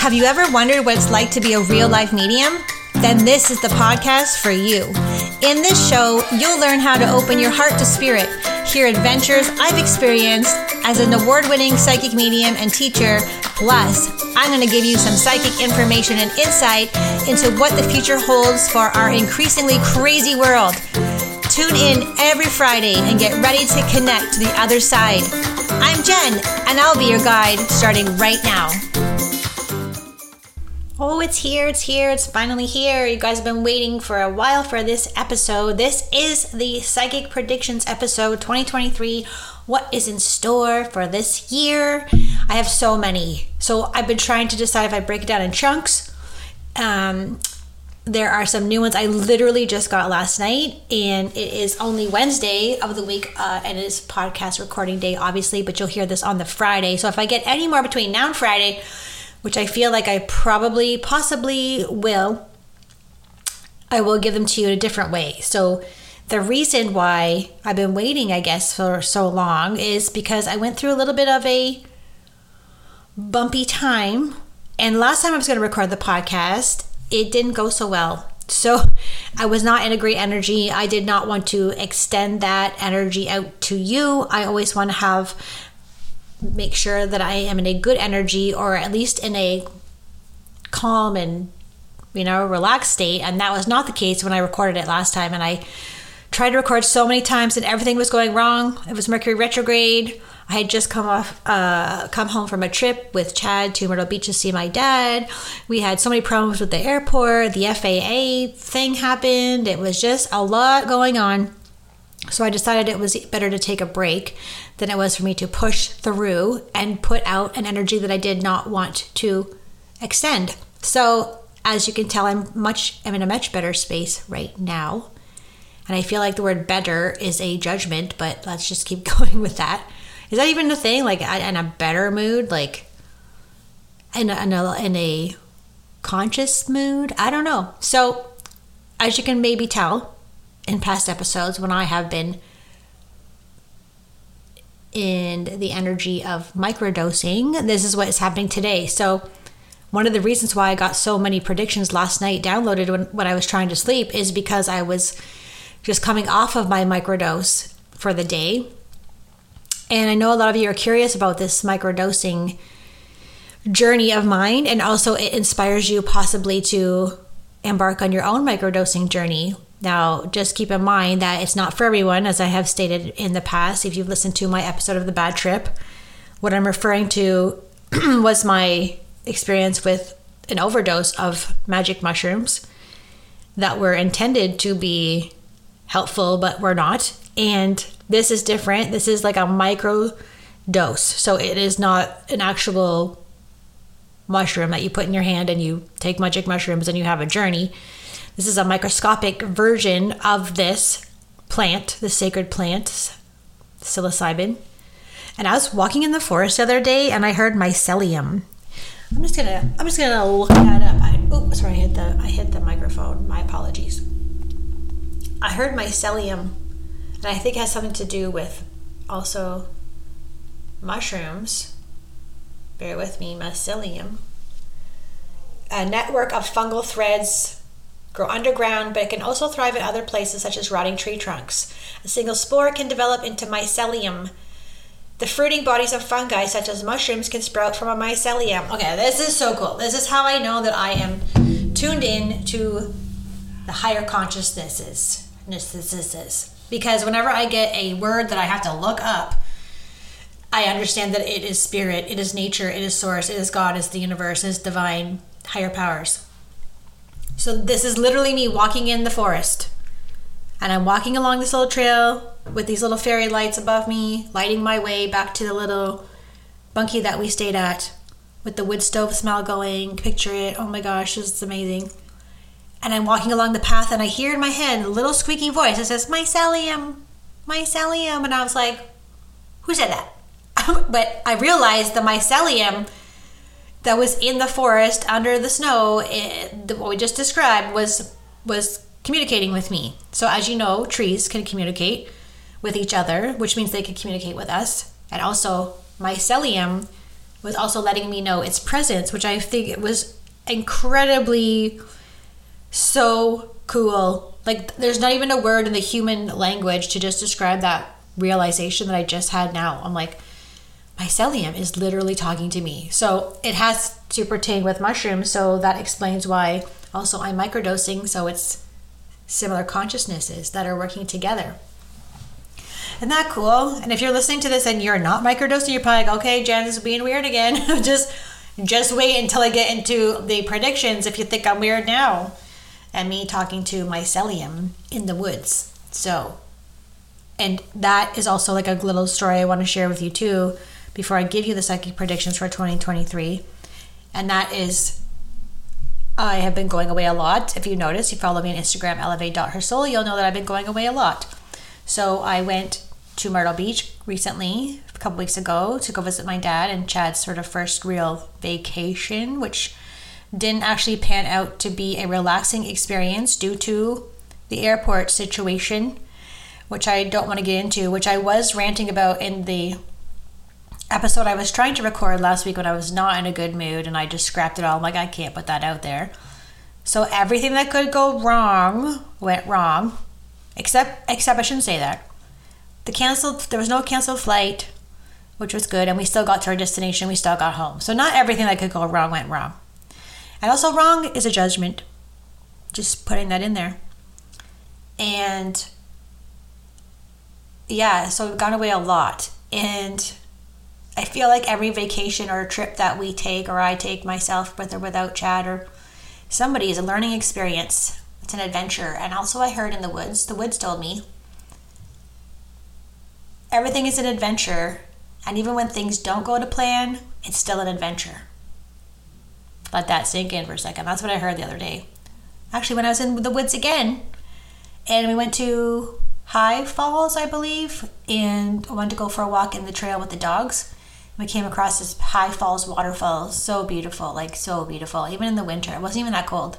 Have you ever wondered what it's like to be a real life medium? Then this is the podcast for you. In this show, you'll learn how to open your heart to spirit, hear adventures I've experienced as an award winning psychic medium and teacher. Plus, I'm going to give you some psychic information and insight into what the future holds for our increasingly crazy world. Tune in every Friday and get ready to connect to the other side. I'm Jen, and I'll be your guide starting right now. Oh, it's here, it's here, it's finally here. You guys have been waiting for a while for this episode. This is the Psychic Predictions episode 2023. What is in store for this year? I have so many. So I've been trying to decide if I break it down in chunks. Um, there are some new ones I literally just got last night, and it is only Wednesday of the week, uh, and it is podcast recording day, obviously, but you'll hear this on the Friday. So if I get any more between now and Friday, which I feel like I probably, possibly will, I will give them to you in a different way. So, the reason why I've been waiting, I guess, for so long is because I went through a little bit of a bumpy time. And last time I was going to record the podcast, it didn't go so well. So I was not in a great energy. I did not want to extend that energy out to you. I always want to have make sure that I am in a good energy or at least in a calm and you know relaxed state. And that was not the case when I recorded it last time. And I tried to record so many times and everything was going wrong. It was Mercury retrograde. I had just come off uh, come home from a trip with Chad to Myrtle Beach to see my dad. We had so many problems with the airport. The FAA thing happened. It was just a lot going on so I decided it was better to take a break than it was for me to push through and put out an energy that I did not want to extend. So as you can tell, I'm much I'm in a much better space right now. And I feel like the word better is a judgment, but let's just keep going with that. Is that even a thing? Like in a better mood, like in a, in a, in a conscious mood? I don't know. So as you can maybe tell, in past episodes when I have been in the energy of microdosing. This is what is happening today. So, one of the reasons why I got so many predictions last night downloaded when, when I was trying to sleep is because I was just coming off of my microdose for the day. And I know a lot of you are curious about this microdosing journey of mine, and also it inspires you possibly to embark on your own microdosing journey now, just keep in mind that it's not for everyone, as I have stated in the past. If you've listened to my episode of The Bad Trip, what I'm referring to was my experience with an overdose of magic mushrooms that were intended to be helpful, but were not. And this is different. This is like a micro dose. So it is not an actual mushroom that you put in your hand and you take magic mushrooms and you have a journey this is a microscopic version of this plant, the sacred plant, psilocybin. And I was walking in the forest the other day and I heard mycelium. I'm just gonna I'm just gonna look that up. I, oh, sorry, I hit the I hit the microphone. My apologies. I heard mycelium, and I think it has something to do with also mushrooms. Bear with me, mycelium. A network of fungal threads grow underground, but it can also thrive in other places such as rotting tree trunks. A single spore can develop into mycelium. The fruiting bodies of fungi, such as mushrooms, can sprout from a mycelium. Okay, this is so cool. This is how I know that I am tuned in to the higher consciousnesses. Because whenever I get a word that I have to look up, I understand that it is spirit, it is nature, it is source, it is God, it is the universe, it is divine, higher powers. So this is literally me walking in the forest. And I'm walking along this little trail with these little fairy lights above me, lighting my way back to the little bunkie that we stayed at with the wood stove smell going. Picture it. Oh my gosh, this is amazing. And I'm walking along the path and I hear in my head a little squeaky voice that says, Mycelium, mycelium. And I was like, who said that? but I realized the mycelium that was in the forest under the snow, it, what we just described was was communicating with me. So as you know, trees can communicate with each other, which means they can communicate with us. And also, mycelium was also letting me know its presence, which I think it was incredibly so cool. Like, there's not even a word in the human language to just describe that realization that I just had now. I'm like, mycelium is literally talking to me. So it has to pertain with mushrooms. So that explains why also I'm microdosing. So it's similar consciousnesses that are working together. Isn't that cool? And if you're listening to this and you're not microdosing, you're probably like, okay, Jen is being weird again. just just wait until I get into the predictions if you think I'm weird now. And me talking to mycelium in the woods. So and that is also like a little story I want to share with you too before I give you the psychic predictions for 2023. And that is I have been going away a lot. If you notice, you follow me on Instagram, elevate.hersoul, you'll know that I've been going away a lot. So I went to Myrtle Beach recently, a couple weeks ago, to go visit my dad and Chad's sort of first real vacation, which didn't actually pan out to be a relaxing experience due to the airport situation which I don't want to get into, which I was ranting about in the episode I was trying to record last week when I was not in a good mood and I just scrapped it all. I'm like, I can't put that out there. So everything that could go wrong went wrong. Except except I shouldn't say that. The canceled there was no canceled flight, which was good, and we still got to our destination, we still got home. So not everything that could go wrong went wrong. And also wrong is a judgment. Just putting that in there. And yeah, so we've gone away a lot. And I feel like every vacation or trip that we take, or I take myself with or without Chad or somebody, is a learning experience. It's an adventure. And also, I heard in the woods, the woods told me everything is an adventure. And even when things don't go to plan, it's still an adventure. Let that sink in for a second. That's what I heard the other day. Actually, when I was in the woods again, and we went to High Falls, I believe, and I wanted to go for a walk in the trail with the dogs. We came across this High Falls waterfall, so beautiful, like so beautiful. Even in the winter, it wasn't even that cold.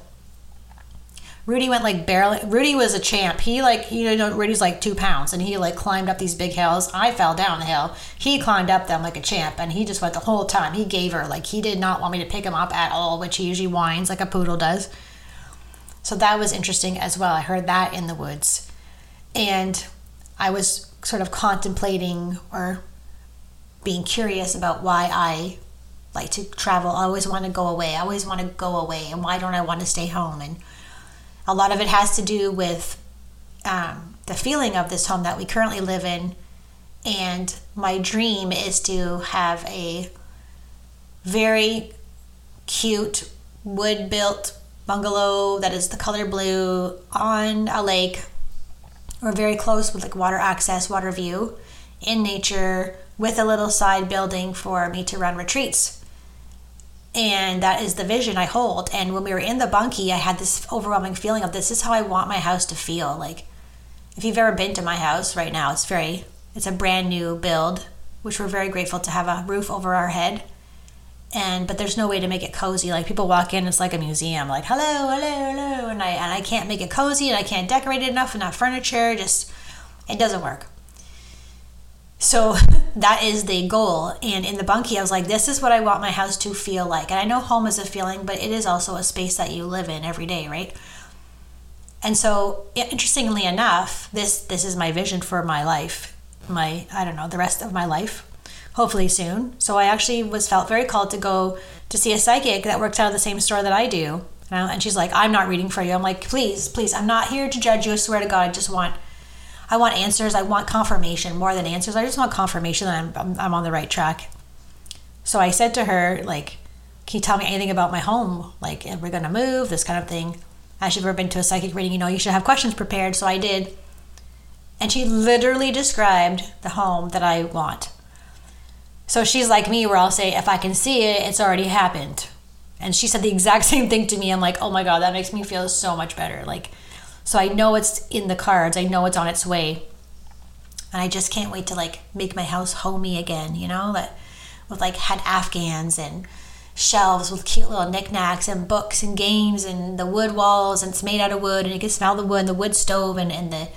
Rudy went like barely. Rudy was a champ. He like you know Rudy's like two pounds, and he like climbed up these big hills. I fell down the hill. He climbed up them like a champ, and he just went the whole time. He gave her like he did not want me to pick him up at all, which he usually whines like a poodle does. So that was interesting as well. I heard that in the woods. And I was sort of contemplating or being curious about why I like to travel. I always want to go away. I always want to go away. And why don't I want to stay home? And a lot of it has to do with um, the feeling of this home that we currently live in. And my dream is to have a very cute wood built bungalow that is the color blue on a lake we're very close with like water access, water view in nature with a little side building for me to run retreats. And that is the vision I hold. And when we were in the bunkie, I had this overwhelming feeling of this is how I want my house to feel. Like if you've ever been to my house right now, it's very it's a brand new build, which we're very grateful to have a roof over our head and but there's no way to make it cozy like people walk in it's like a museum like hello hello hello and i and i can't make it cozy and i can't decorate it enough enough furniture just it doesn't work so that is the goal and in the bunkie i was like this is what i want my house to feel like and i know home is a feeling but it is also a space that you live in every day right and so interestingly enough this this is my vision for my life my i don't know the rest of my life hopefully soon. So I actually was felt very called to go to see a psychic that works out of the same store that I do. And she's like, I'm not reading for you. I'm like, please, please, I'm not here to judge you. I swear to God, I just want, I want answers. I want confirmation more than answers. I just want confirmation that I'm, I'm on the right track. So I said to her, like, can you tell me anything about my home? Like, we're going to move, this kind of thing. Has she ever been to a psychic reading? You know, you should have questions prepared. So I did. And she literally described the home that I want. So she's like me, where I'll say, if I can see it, it's already happened. And she said the exact same thing to me. I'm like, oh my God, that makes me feel so much better. Like, so I know it's in the cards, I know it's on its way. And I just can't wait to like make my house homey again, you know, that with like had Afghans and shelves with cute little knickknacks and books and games and the wood walls and it's made out of wood and you can smell the wood and the wood stove and, and the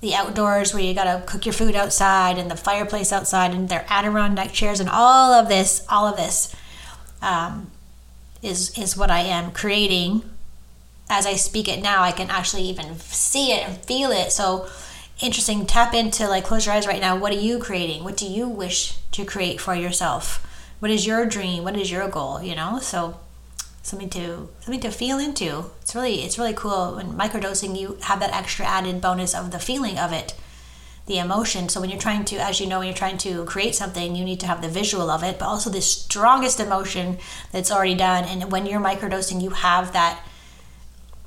the outdoors where you gotta cook your food outside and the fireplace outside and their Adirondack chairs and all of this, all of this um, is is what I am creating. As I speak it now, I can actually even see it and feel it. So interesting. Tap into like close your eyes right now. What are you creating? What do you wish to create for yourself? What is your dream? What is your goal? You know, so something to something to feel into. It's really it's really cool. When microdosing, you have that extra added bonus of the feeling of it, the emotion. So when you're trying to, as you know, when you're trying to create something, you need to have the visual of it, but also the strongest emotion that's already done. And when you're microdosing, you have that.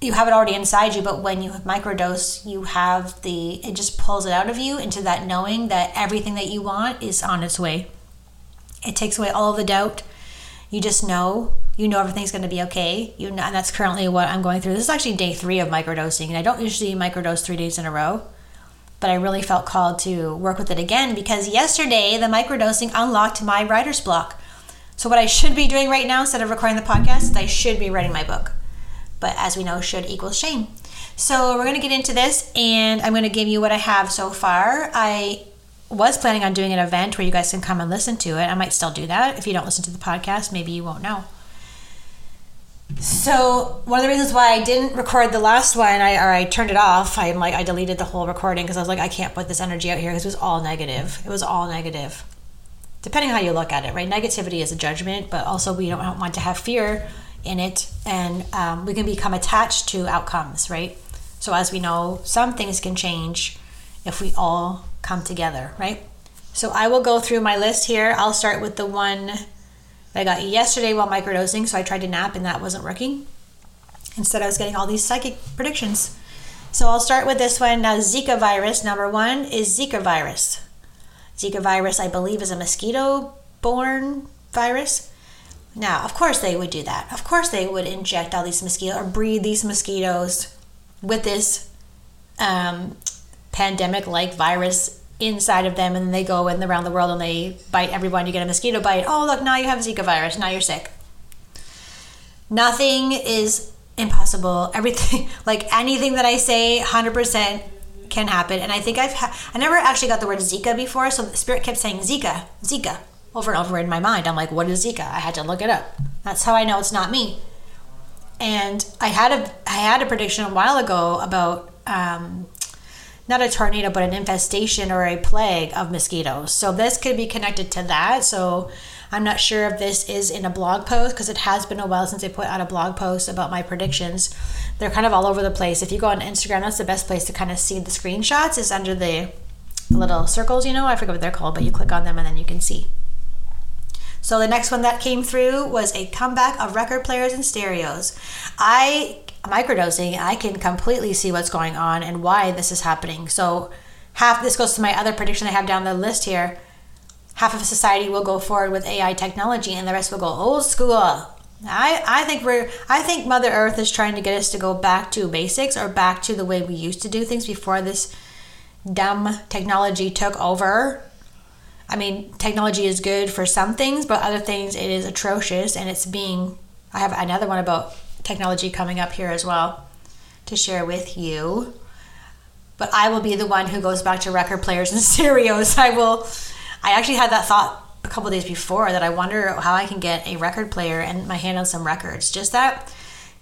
You have it already inside you, but when you have microdose, you have the it just pulls it out of you into that knowing that everything that you want is on its way. It takes away all the doubt. You just know you know everything's going to be okay. You know, and that's currently what I'm going through. This is actually day three of microdosing, and I don't usually microdose three days in a row, but I really felt called to work with it again because yesterday the microdosing unlocked my writer's block. So what I should be doing right now instead of recording the podcast I should be writing my book. But as we know, should equals shame. So we're going to get into this, and I'm going to give you what I have so far. I was planning on doing an event where you guys can come and listen to it. I might still do that. If you don't listen to the podcast, maybe you won't know. So one of the reasons why I didn't record the last one, I or I turned it off. I'm like I deleted the whole recording because I was like I can't put this energy out here because it was all negative. It was all negative. Depending how you look at it, right? Negativity is a judgment, but also we don't want to have fear in it, and um, we can become attached to outcomes, right? So as we know, some things can change if we all come together, right? So I will go through my list here. I'll start with the one I got yesterday while microdosing, so I tried to nap and that wasn't working. Instead, I was getting all these psychic predictions. So I'll start with this one. Now, Zika virus, number one, is Zika virus. Zika virus, I believe, is a mosquito borne virus. Now, of course, they would do that. Of course, they would inject all these mosquitoes or breed these mosquitoes with this um, pandemic like virus inside of them and then they go in around the world and they bite everyone. You get a mosquito bite. Oh, look, now you have Zika virus. Now you're sick. Nothing is impossible. Everything, like anything that I say, 100% can happen. And I think I've, ha- I never actually got the word Zika before. So the spirit kept saying Zika, Zika over and over in my mind. I'm like, what is Zika? I had to look it up. That's how I know it's not me. And I had a, I had a prediction a while ago about um, not a tornado, but an infestation or a plague of mosquitoes. So this could be connected to that. So I'm not sure if this is in a blog post because it has been a while since I put out a blog post about my predictions. They're kind of all over the place. If you go on Instagram, that's the best place to kind of see the screenshots. Is under the little circles, you know, I forget what they're called, but you click on them and then you can see. So the next one that came through was a comeback of record players and stereos. I microdosing, I can completely see what's going on and why this is happening. So, half this goes to my other prediction I have down the list here. Half of society will go forward with AI technology, and the rest will go old school. I, I think we're I think Mother Earth is trying to get us to go back to basics or back to the way we used to do things before this dumb technology took over. I mean, technology is good for some things, but other things it is atrocious and it's being I have another one about technology coming up here as well to share with you. But I will be the one who goes back to record players and stereos. I will. I actually had that thought a couple days before that I wonder how I can get a record player and my hand on some records. Just that,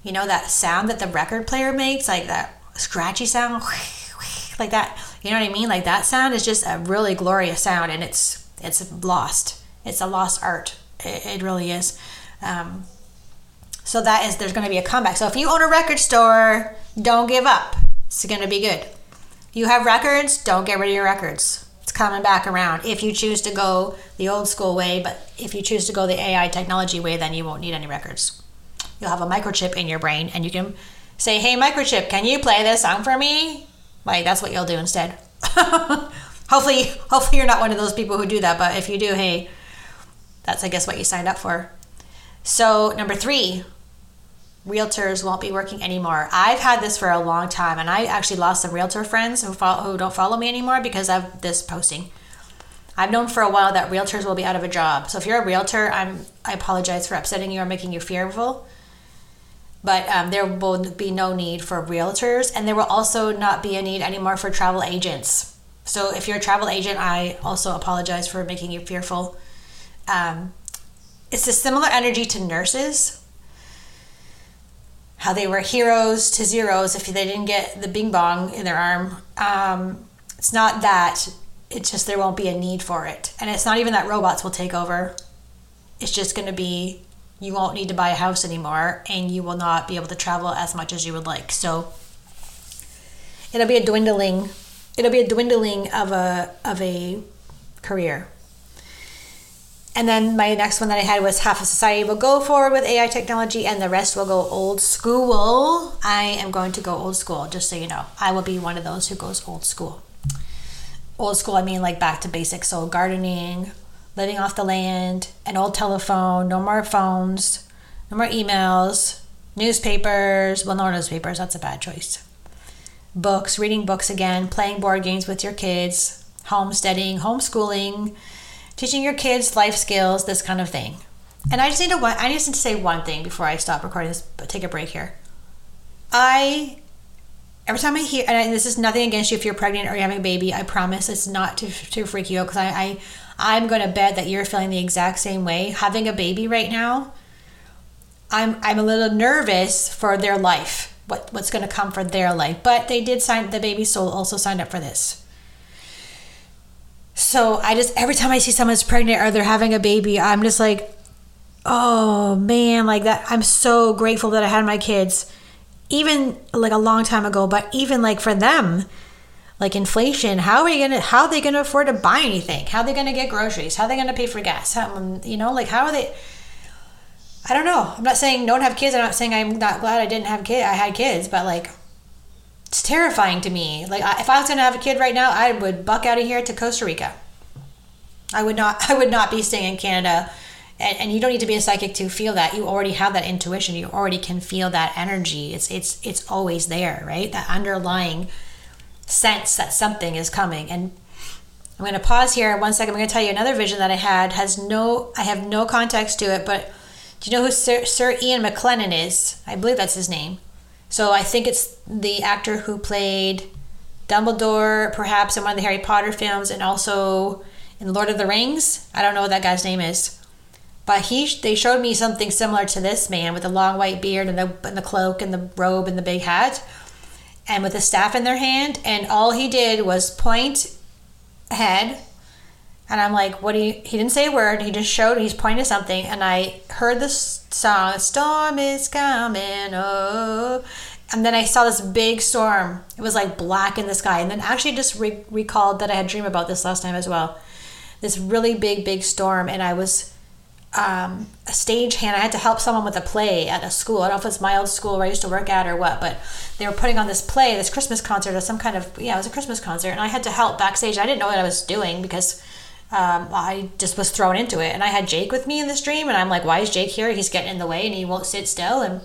you know, that sound that the record player makes, like that scratchy sound, like that. You know what I mean? Like that sound is just a really glorious sound, and it's it's lost. It's a lost art. It, it really is. Um, so that is there's going to be a comeback. So if you own a record store, don't give up. It's going to be good. You have records, don't get rid of your records. It's coming back around. If you choose to go the old school way, but if you choose to go the AI technology way, then you won't need any records. You'll have a microchip in your brain and you can say, "Hey microchip, can you play this song for me?" Like that's what you'll do instead. hopefully, hopefully you're not one of those people who do that, but if you do, hey, that's I guess what you signed up for. So, number 3, realtors won't be working anymore. I've had this for a long time, and I actually lost some realtor friends who, follow, who don't follow me anymore because of this posting. I've known for a while that realtors will be out of a job. So if you're a realtor, I'm I apologize for upsetting you or making you fearful. but um, there will be no need for realtors, and there will also not be a need anymore for travel agents. So if you're a travel agent, I also apologize for making you fearful. Um, it's a similar energy to nurses. How they were heroes to zeros if they didn't get the bing bong in their arm. Um, it's not that. It's just there won't be a need for it. And it's not even that robots will take over. It's just going to be you won't need to buy a house anymore and you will not be able to travel as much as you would like. So it'll be a dwindling it'll be a dwindling of a of a career. And then my next one that I had was half of society will go forward with AI technology and the rest will go old school. I am going to go old school, just so you know. I will be one of those who goes old school. Old school, I mean like back to basics. So gardening, living off the land, an old telephone, no more phones, no more emails, newspapers. Well, no newspapers, that's a bad choice. Books, reading books again, playing board games with your kids, homesteading, homeschooling, teaching your kids life skills, this kind of thing. And I just need to I just need to say one thing before I stop recording this, but take a break here. I every time I hear, and this is nothing against you if you're pregnant or you're having a baby, I promise it's not to, to freak you out because I, I I'm going to bet that you're feeling the exact same way. Having a baby right now, I'm I'm a little nervous for their life. What what's going to come for their life? But they did sign the baby soul also signed up for this. So I just every time I see someone's pregnant or they're having a baby, I'm just like, oh man, like that. I'm so grateful that I had my kids, even like a long time ago. But even like for them, like inflation, how are you gonna? How are they gonna afford to buy anything? How are they gonna get groceries? How are they gonna pay for gas? How, you know, like how are they? I don't know. I'm not saying don't have kids. I'm not saying I'm not glad I didn't have kid. I had kids, but like it's terrifying to me. Like if I was gonna have a kid right now, I would buck out of here to Costa Rica. I would not. I would not be staying in Canada. And, and you don't need to be a psychic to feel that. You already have that intuition. You already can feel that energy. It's it's it's always there, right? That underlying sense that something is coming. And I'm going to pause here one second. I'm going to tell you another vision that I had. Has no. I have no context to it, but do you know who Sir, Sir Ian McKellen is? I believe that's his name. So I think it's the actor who played Dumbledore, perhaps in one of the Harry Potter films, and also in Lord of the Rings. I don't know what that guy's name is, but he they showed me something similar to this man with the long white beard and the and the cloak and the robe and the big hat, and with a staff in their hand, and all he did was point ahead. And I'm like, what do you? He didn't say a word. He just showed. He's pointing to something, and I heard this song, "Storm is coming." Oh, and then I saw this big storm. It was like black in the sky. And then actually just re- recalled that I had dreamed about this last time as well. This really big, big storm, and I was um, a stage hand. I had to help someone with a play at a school. I don't know if it's my old school where I used to work at or what, but they were putting on this play, this Christmas concert or some kind of yeah, it was a Christmas concert, and I had to help backstage. I didn't know what I was doing because um, I just was thrown into it, and I had Jake with me in this dream, and I'm like, why is Jake here? He's getting in the way, and he won't sit still, and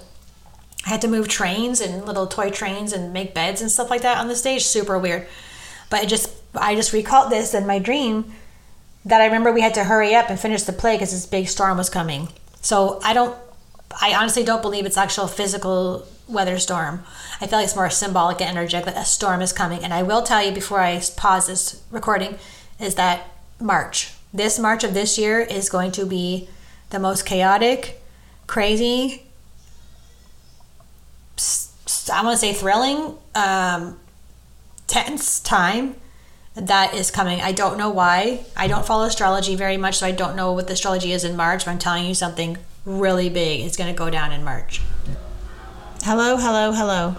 I had to move trains and little toy trains and make beds and stuff like that on the stage. Super weird. But it just I just recalled this in my dream that I remember we had to hurry up and finish the play because this big storm was coming. So I don't I honestly don't believe it's actual physical weather storm. I feel like it's more symbolic and energetic that a storm is coming. And I will tell you before I pause this recording is that March, this March of this year is going to be the most chaotic, crazy, I want to say thrilling, um, tense time that is coming. I don't know why. I don't follow astrology very much, so I don't know what the astrology is in March, but I'm telling you something really big is going to go down in March. Hello, hello, hello.